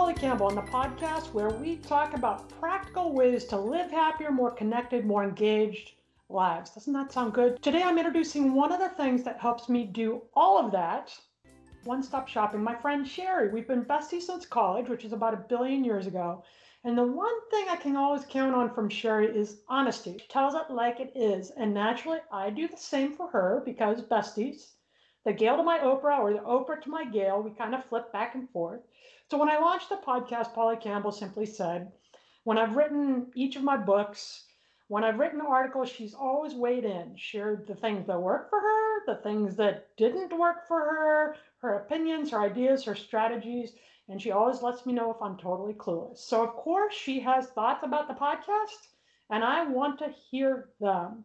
Polly Campbell on the podcast where we talk about practical ways to live happier, more connected, more engaged lives. Doesn't that sound good? Today I'm introducing one of the things that helps me do all of that. One stop shopping. My friend Sherry. We've been besties since college, which is about a billion years ago. And the one thing I can always count on from Sherry is honesty. She tells it like it is. And naturally, I do the same for her because besties. The Gail to my Oprah or the Oprah to my Gail, we kind of flip back and forth. So when I launched the podcast, Polly Campbell simply said, when I've written each of my books, when I've written articles, she's always weighed in, shared the things that worked for her, the things that didn't work for her, her opinions, her ideas, her strategies, and she always lets me know if I'm totally clueless. So, of course, she has thoughts about the podcast, and I want to hear them.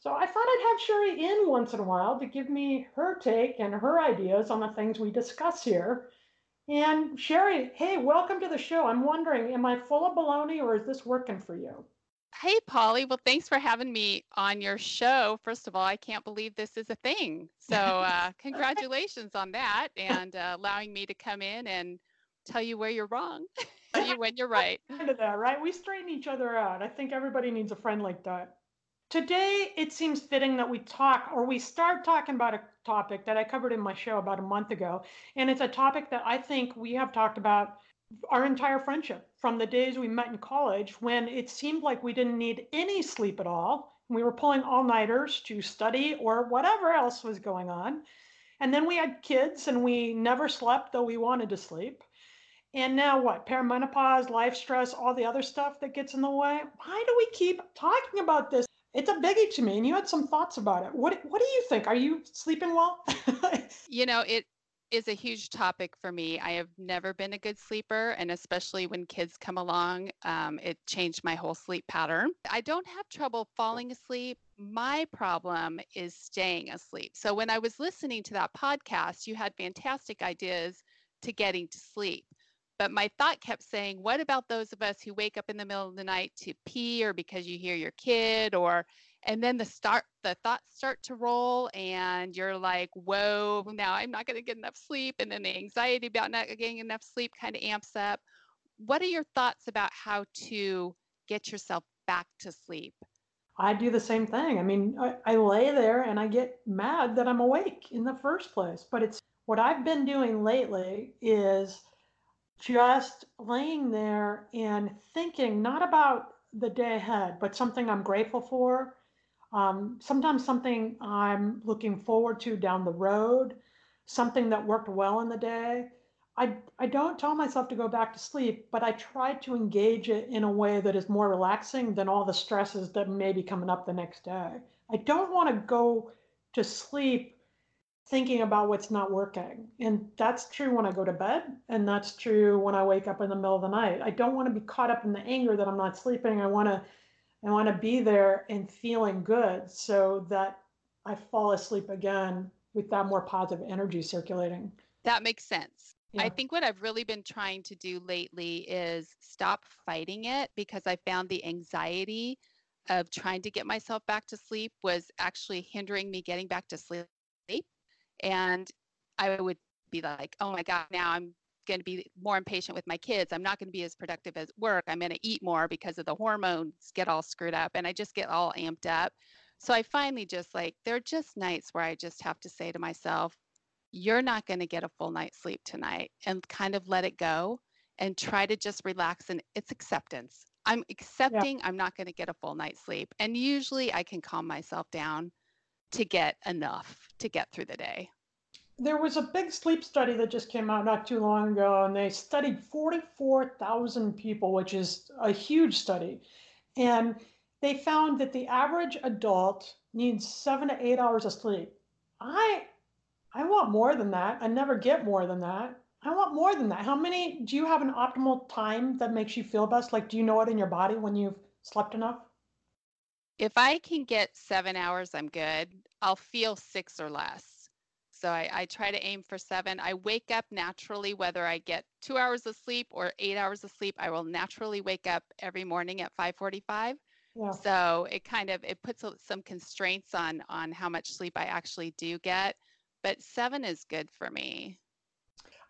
So, I thought I'd have Sherry in once in a while to give me her take and her ideas on the things we discuss here. And Sherry, hey, welcome to the show. I'm wondering, am I full of baloney or is this working for you? Hey, Polly. Well, thanks for having me on your show. First of all, I can't believe this is a thing. So, uh, congratulations on that and uh, allowing me to come in and tell you where you're wrong, tell you when you're right. Kind of that, right? We straighten each other out. I think everybody needs a friend like that. Today, it seems fitting that we talk or we start talking about a topic that I covered in my show about a month ago. And it's a topic that I think we have talked about our entire friendship from the days we met in college when it seemed like we didn't need any sleep at all. We were pulling all nighters to study or whatever else was going on. And then we had kids and we never slept, though we wanted to sleep. And now what? Perimenopause, life stress, all the other stuff that gets in the way. Why do we keep talking about this? It's a biggie to me, and you had some thoughts about it. What What do you think? Are you sleeping well? You know, it is a huge topic for me. I have never been a good sleeper, and especially when kids come along, um, it changed my whole sleep pattern. I don't have trouble falling asleep. My problem is staying asleep. So when I was listening to that podcast, you had fantastic ideas to getting to sleep. But my thought kept saying, what about those of us who wake up in the middle of the night to pee or because you hear your kid or and then the start the thoughts start to roll and you're like whoa now i'm not to get enough sleep and then the anxiety about not getting enough sleep kind of amps up what are your thoughts about how to get yourself back to sleep I do the same thing. I mean, I, I lay there and I get mad that I'm awake in the first place. But it's what I've been doing lately is just laying there and thinking not about the day ahead, but something I'm grateful for. Um, sometimes something I'm looking forward to down the road, something that worked well in the day. I, I don't tell myself to go back to sleep, but I try to engage it in a way that is more relaxing than all the stresses that may be coming up the next day. I don't want to go to sleep thinking about what's not working. And that's true when I go to bed, and that's true when I wake up in the middle of the night. I don't want to be caught up in the anger that I'm not sleeping. I want to I want to be there and feeling good so that I fall asleep again with that more positive energy circulating. That makes sense. Yeah. I think what I've really been trying to do lately is stop fighting it because I found the anxiety of trying to get myself back to sleep was actually hindering me getting back to sleep. And I would be like, oh my God, now I'm going to be more impatient with my kids. I'm not going to be as productive as work. I'm going to eat more because of the hormones get all screwed up and I just get all amped up. So I finally just like, there are just nights where I just have to say to myself, you're not going to get a full night's sleep tonight and kind of let it go and try to just relax. And it's acceptance. I'm accepting yeah. I'm not going to get a full night's sleep. And usually I can calm myself down to get enough to get through the day. There was a big sleep study that just came out not too long ago, and they studied 44,000 people, which is a huge study. And they found that the average adult needs seven to eight hours of sleep. I I want more than that. I never get more than that. I want more than that. How many do you have an optimal time that makes you feel best? Like do you know it in your body when you've slept enough? If I can get seven hours, I'm good. I'll feel six or less. So I, I try to aim for seven. I wake up naturally, whether I get two hours of sleep or eight hours of sleep. I will naturally wake up every morning at 5:45. Yeah. So it kind of it puts some constraints on on how much sleep I actually do get, but 7 is good for me.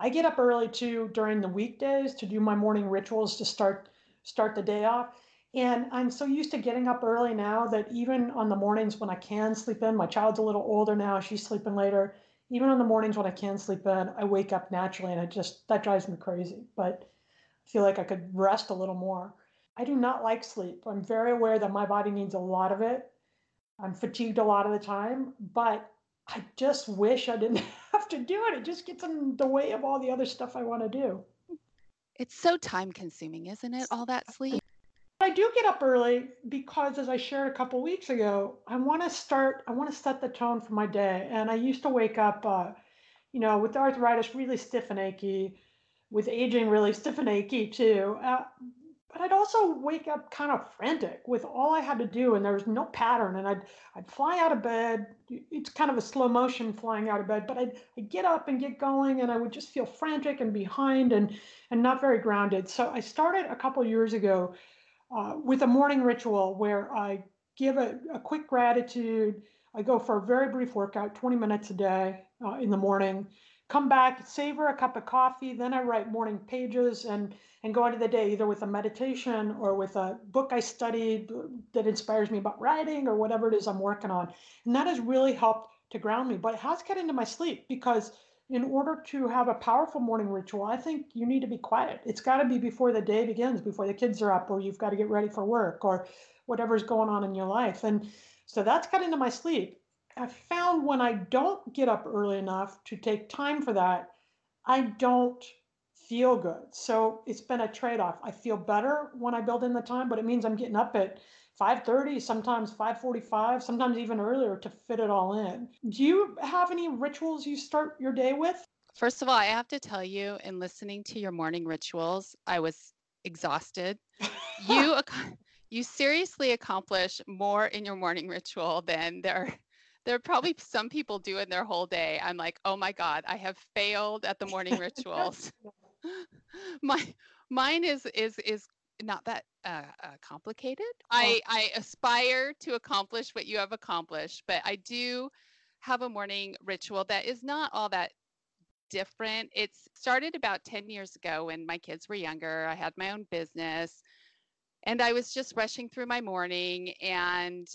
I get up early too during the weekdays to do my morning rituals to start start the day off. And I'm so used to getting up early now that even on the mornings when I can sleep in, my child's a little older now, she's sleeping later. Even on the mornings when I can sleep in, I wake up naturally and it just that drives me crazy. But I feel like I could rest a little more. I do not like sleep. I'm very aware that my body needs a lot of it. I'm fatigued a lot of the time, but I just wish I didn't have to do it. It just gets in the way of all the other stuff I want to do. It's so time consuming, isn't it? All that sleep. I do get up early because, as I shared a couple weeks ago, I want to start, I want to set the tone for my day. And I used to wake up, uh, you know, with arthritis really stiff and achy, with aging really stiff and achy too. Uh, but I'd also wake up kind of frantic with all I had to do, and there was no pattern. And I'd I'd fly out of bed. It's kind of a slow motion flying out of bed, but I'd, I'd get up and get going, and I would just feel frantic and behind and and not very grounded. So I started a couple years ago uh, with a morning ritual where I give a, a quick gratitude. I go for a very brief workout, 20 minutes a day uh, in the morning come back, savor a cup of coffee, then I write morning pages and and go into the day either with a meditation or with a book I studied that inspires me about writing or whatever it is I'm working on. And that has really helped to ground me, but it has got into my sleep because in order to have a powerful morning ritual, I think you need to be quiet. It's got to be before the day begins, before the kids are up, or you've got to get ready for work, or whatever's going on in your life. And so that's got into my sleep. I found when I don't get up early enough to take time for that, I don't feel good. So it's been a trade-off. I feel better when I build in the time, but it means I'm getting up at 5:30, sometimes 5:45, sometimes even earlier to fit it all in. Do you have any rituals you start your day with? First of all, I have to tell you in listening to your morning rituals, I was exhausted. you you seriously accomplish more in your morning ritual than there there are probably some people do in their whole day. I'm like, oh my God, I have failed at the morning rituals. my mine is is is not that uh, uh, complicated. I I aspire to accomplish what you have accomplished, but I do have a morning ritual that is not all that different. It's started about 10 years ago when my kids were younger. I had my own business and I was just rushing through my morning and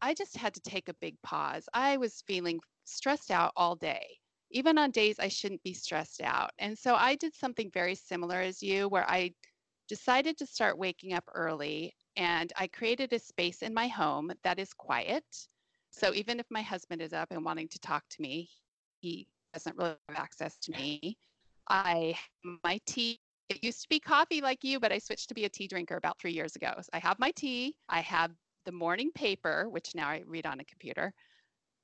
I just had to take a big pause. I was feeling stressed out all day, even on days I shouldn't be stressed out. And so I did something very similar as you, where I decided to start waking up early and I created a space in my home that is quiet. So even if my husband is up and wanting to talk to me, he doesn't really have access to me. I my tea. It used to be coffee like you, but I switched to be a tea drinker about three years ago. So I have my tea. I have the morning paper, which now I read on a computer,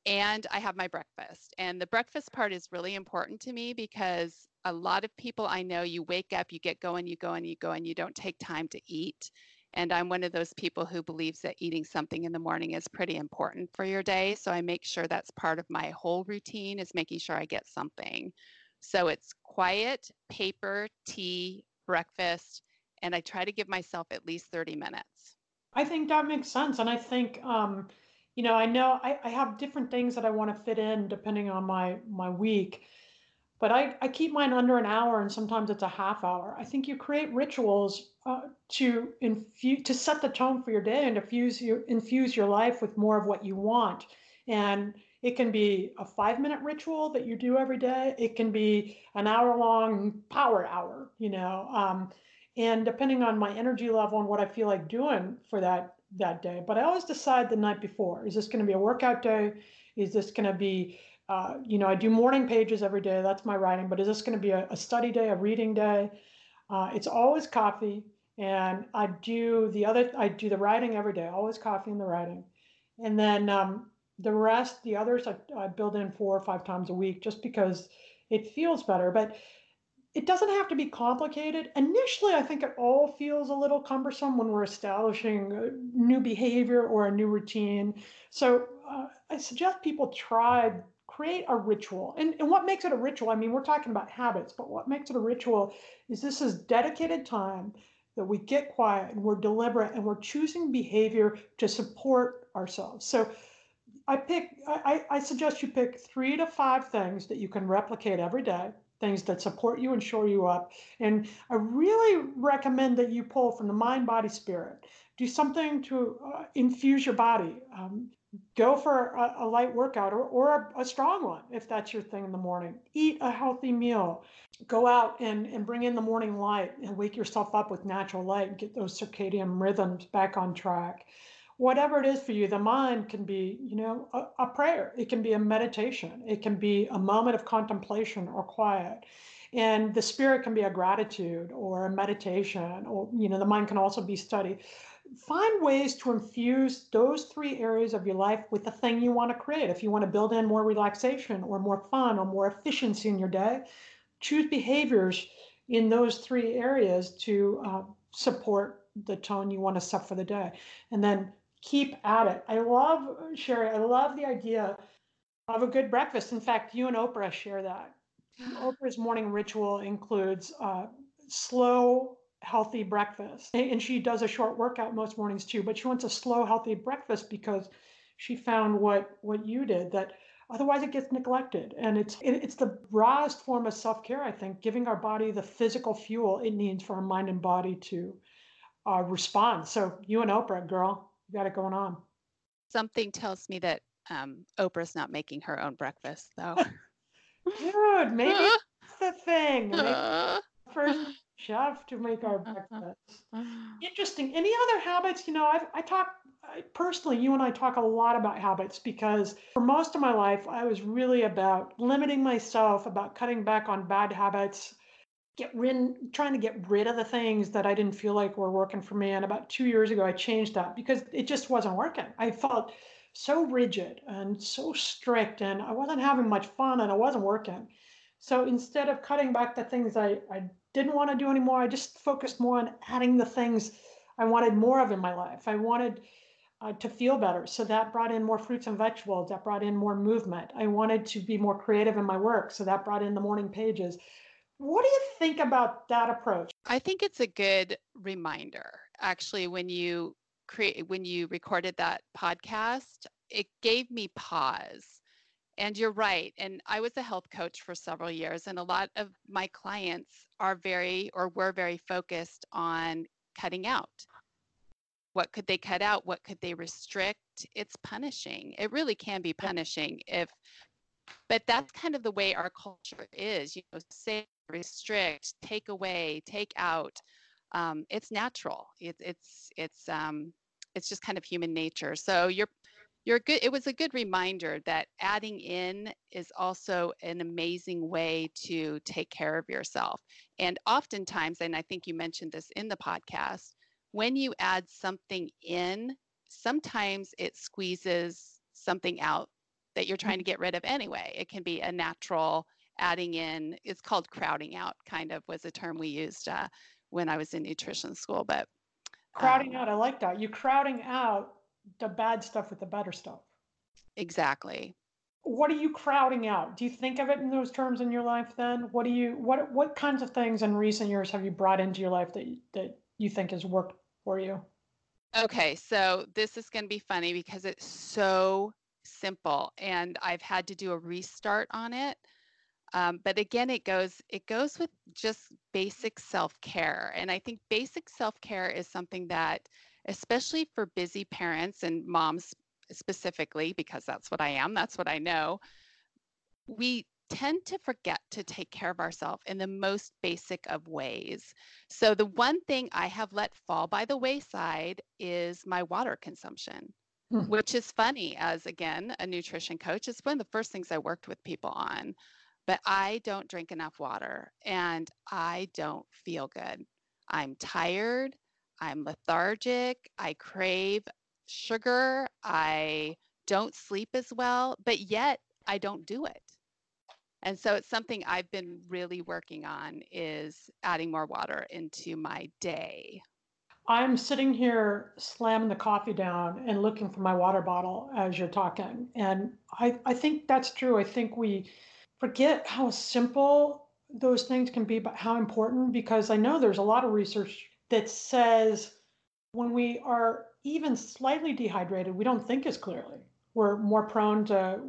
and I have my breakfast. And the breakfast part is really important to me because a lot of people I know, you wake up, you get going, you go and you go, and you don't take time to eat. And I'm one of those people who believes that eating something in the morning is pretty important for your day. So I make sure that's part of my whole routine is making sure I get something. So it's quiet, paper, tea, breakfast, and I try to give myself at least 30 minutes. I think that makes sense. And I think, um, you know, I know I, I have different things that I want to fit in depending on my my week but I, I keep mine under an hour and sometimes it's a half hour. I think you create rituals uh, to infuse to set the tone for your day and infuse you infuse your life with more of what you want. And it can be a five minute ritual that you do every day. It can be an hour long power hour, you know. Um, and depending on my energy level and what I feel like doing for that that day. But I always decide the night before: is this going to be a workout day? Is this going to be uh, you know, I do morning pages every day. That's my writing. But is this going to be a, a, study day, a reading day? Uh, it's always coffee, and I do the other. I do the writing every day. Always coffee and the writing, and then um, the rest, the others, I, I build in four or five times a week, just because it feels better. But it doesn't have to be complicated. Initially, I think it all feels a little cumbersome when we're establishing new behavior or a new routine. So uh, I suggest people try create a ritual. And, and what makes it a ritual? I mean, we're talking about habits, but what makes it a ritual is this is dedicated time that we get quiet and we're deliberate and we're choosing behavior to support ourselves. So I pick, I, I suggest you pick three to five things that you can replicate every day, things that support you and shore you up. And I really recommend that you pull from the mind, body, spirit. Do something to uh, infuse your body. Um, go for a, a light workout or, or a, a, strong one if that's your thing in the morning. Eat a healthy meal. Go out and, and bring in the morning light and wake yourself up with natural light and get those circadian rhythms back on track. Whatever it is for you, the mind can be, you know, a, a prayer. It can be a meditation. It can be a moment of contemplation or quiet. And the spirit can be a gratitude or a meditation, or, you know, the mind can also be study find ways to infuse those three areas of your life with the thing you want to create. If you want to build in more relaxation or more fun or more efficiency in your day, choose behaviors in those three areas to uh, support the tone you want to set for the day. And then keep at it. I love, Sherry, I love the idea of a good breakfast. In fact, you and Oprah share that. Oprah's morning ritual includes uh, slow healthy breakfast. And she does a short workout most mornings too, but she wants a slow, healthy breakfast because she found what what you did that otherwise it gets neglected. And it's it's the rawest form of self-care i think giving our body the physical fuel it needs for our mind and body to uh, respond. So you and oprah girl you got it going on. Something tells me that um, oprah's not making her own breakfast though. Dude maybe that's the thing. Maybe first chef to make our uh-huh. breakfast. Uh-huh. Interesting. Any other habits? You know, I've, I talk I, personally, you and I talk a lot about habits because for most of my life, I was really about limiting myself, about cutting back on bad habits, get rid, trying to get rid of the things that I didn't feel like were working for me. And about two years ago, I changed that because it just wasn't working. I felt so rigid and so strict, and I wasn't having much fun, and it wasn't working. So instead of cutting back the things I, I didn't want to do anymore. I just focused more on adding the things I wanted more of in my life. I wanted uh, to feel better. So that brought in more fruits and vegetables. That brought in more movement. I wanted to be more creative in my work. So that brought in the morning pages. What do you think about that approach? I think it's a good reminder. Actually, when you create when you recorded that podcast, it gave me pause and you're right. And I was a health coach for several years, and a lot of my clients are very or were very focused on cutting out. What could they cut out? What could they restrict? It's punishing. It really can be punishing if, but that's kind of the way our culture is. You know, say, restrict, take away, take out. Um, it's natural. It, it's it's um, it's just kind of human nature. So you're you're good it was a good reminder that adding in is also an amazing way to take care of yourself and oftentimes and i think you mentioned this in the podcast when you add something in sometimes it squeezes something out that you're trying to get rid of anyway it can be a natural adding in it's called crowding out kind of was a term we used uh, when i was in nutrition school but Crowding um, out, I like that. You're crowding out the bad stuff with the better stuff. Exactly. What are you crowding out? Do you think of it in those terms in your life then? What do you what what kinds of things in recent years have you brought into your life that that you think has worked for you? Okay, so this is going to be funny because it's so simple and I've had to do a restart on it. Um, but again, it goes it goes with just basic self care, and I think basic self care is something that, especially for busy parents and moms specifically, because that's what I am, that's what I know. We tend to forget to take care of ourselves in the most basic of ways. So, the one thing I have let fall by the wayside is my water consumption, mm-hmm. which is funny, as again, a nutrition coach. It's one of the first things I worked with people on. But I don't drink enough water and I don't feel good. I'm tired. I'm lethargic. I crave sugar. I don't sleep as well, but yet I don't do it and so it's something i've been really working on is adding more water into my day i'm sitting here slamming the coffee down and looking for my water bottle as you're talking and i, I think that's true i think we forget how simple those things can be but how important because i know there's a lot of research that says when we are even slightly dehydrated we don't think as clearly we're more prone to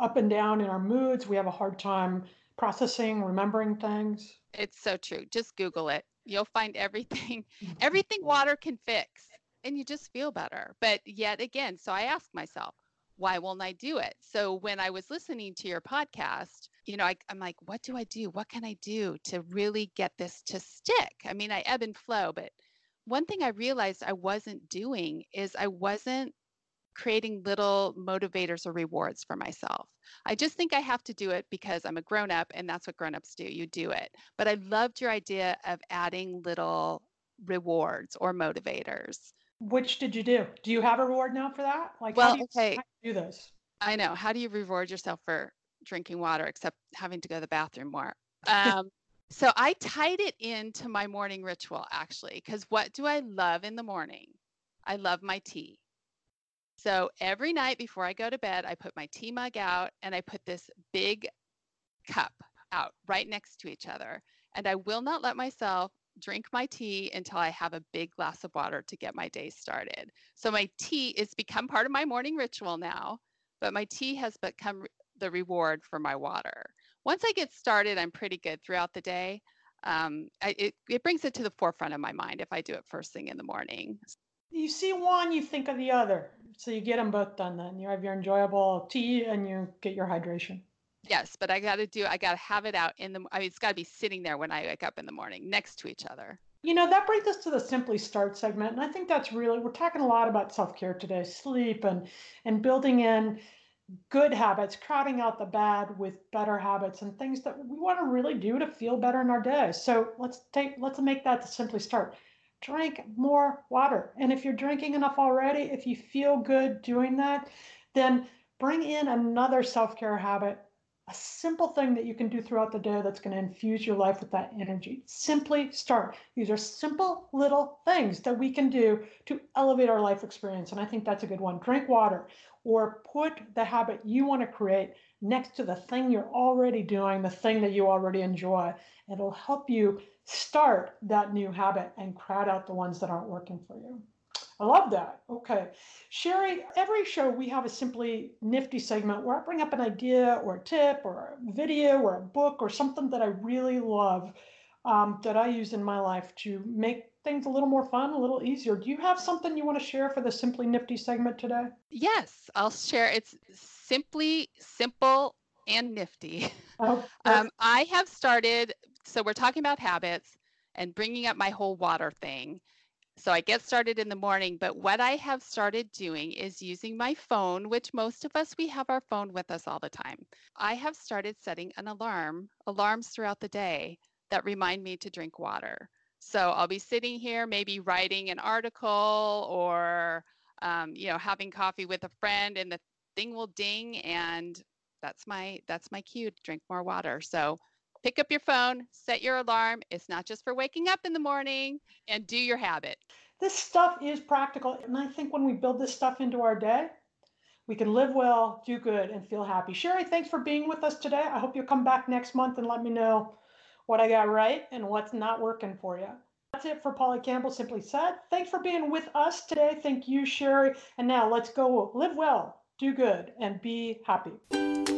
up and down in our moods. We have a hard time processing, remembering things. It's so true. Just Google it. You'll find everything, everything water can fix, and you just feel better. But yet again, so I ask myself, why won't I do it? So when I was listening to your podcast, you know, I, am like, what do I do? What can I do to really get this to stick? I mean, I ebb and flow, but one thing I realized I wasn't doing is I wasn't creating little motivators or rewards for myself. I just think I have to do it because I'm a grown up and that's what grown ups do. You do it. But I loved your idea of adding little rewards or motivators. Which did you do? Do you have a reward now for that? Like, well, how do you, okay. do, do this? I know. How do you reward yourself for drinking water except having to go to the bathroom more? Um, so I tied it into my morning ritual actually, because what do I love in the morning? I love my tea. So every night before I go to bed, I put my tea mug out and I put this big cup out right next to each other. And I will not let myself drink my tea until I have a big glass of water to get my day started. So my tea is become part of my morning ritual now, but my tea has become the reward for my water. Once I get started, I'm pretty good throughout the day. Um, I, it, it brings it to the forefront of my mind if I do it first thing in the morning. You see one, you think of the other. So you get them both done then. You have your enjoyable tea and you get your hydration. Yes, but I got to do, I got to have it out in the, I mean, it's got to be sitting there when I wake up in the morning next to each other. You know, that brings us to the Simply Start segment. And I think that's really, we're talking a lot about self care today, sleep and, and building in good habits, crowding out the bad with better habits and things that we want to really do to feel better in our day. So let's take, let's make that to Simply Start drink more water. And if you're drinking enough already, if you feel good doing that, then bring in another self care habit, a simple thing that you can do throughout the day that's going to infuse your life with that energy. Simply start. These are simple little things that we can do to elevate our life experience. And I think that's a good one. Drink water or put the habit you want to create next to the thing you're already doing, the thing that you already enjoy. It'll help you start that new habit and crowd out the ones that aren't working for you. I love that. Okay. Sherry, every show we have a simply nifty segment where I bring up an idea or a tip or a video or a book or something that I really love um, that I use in my life to make things a little more fun, a little easier. Do you have something you want to share for the Simply Nifty segment today? Yes, I'll share. It's simply simple and nifty. Oh, um, I have started, so we're talking about habits and bringing up my whole water thing. So I get started in the morning, but what I have started doing is using my phone, which most of us, we have our phone with us all the time. I have started setting an alarm, alarms throughout the day that remind me to drink water. So I'll be sitting here, maybe writing an article or, um, you know, having coffee with a friend and the thing will ding and that's my that's my cue to drink more water so pick up your phone set your alarm it's not just for waking up in the morning and do your habit This stuff is practical. And I think when we build this stuff into our day, we can live well, do good, and feel happy. Sherry, thanks for being with us today. I hope you'll come back next month and let me know what I got right and what's not working for you. That's it for Polly Campbell Simply Said. Thanks for being with us today. Thank you, Sherry. And now let's go live well, do good, and be happy.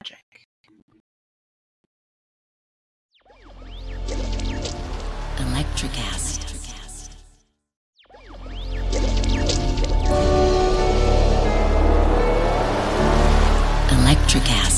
magic. Electricast. Electricast.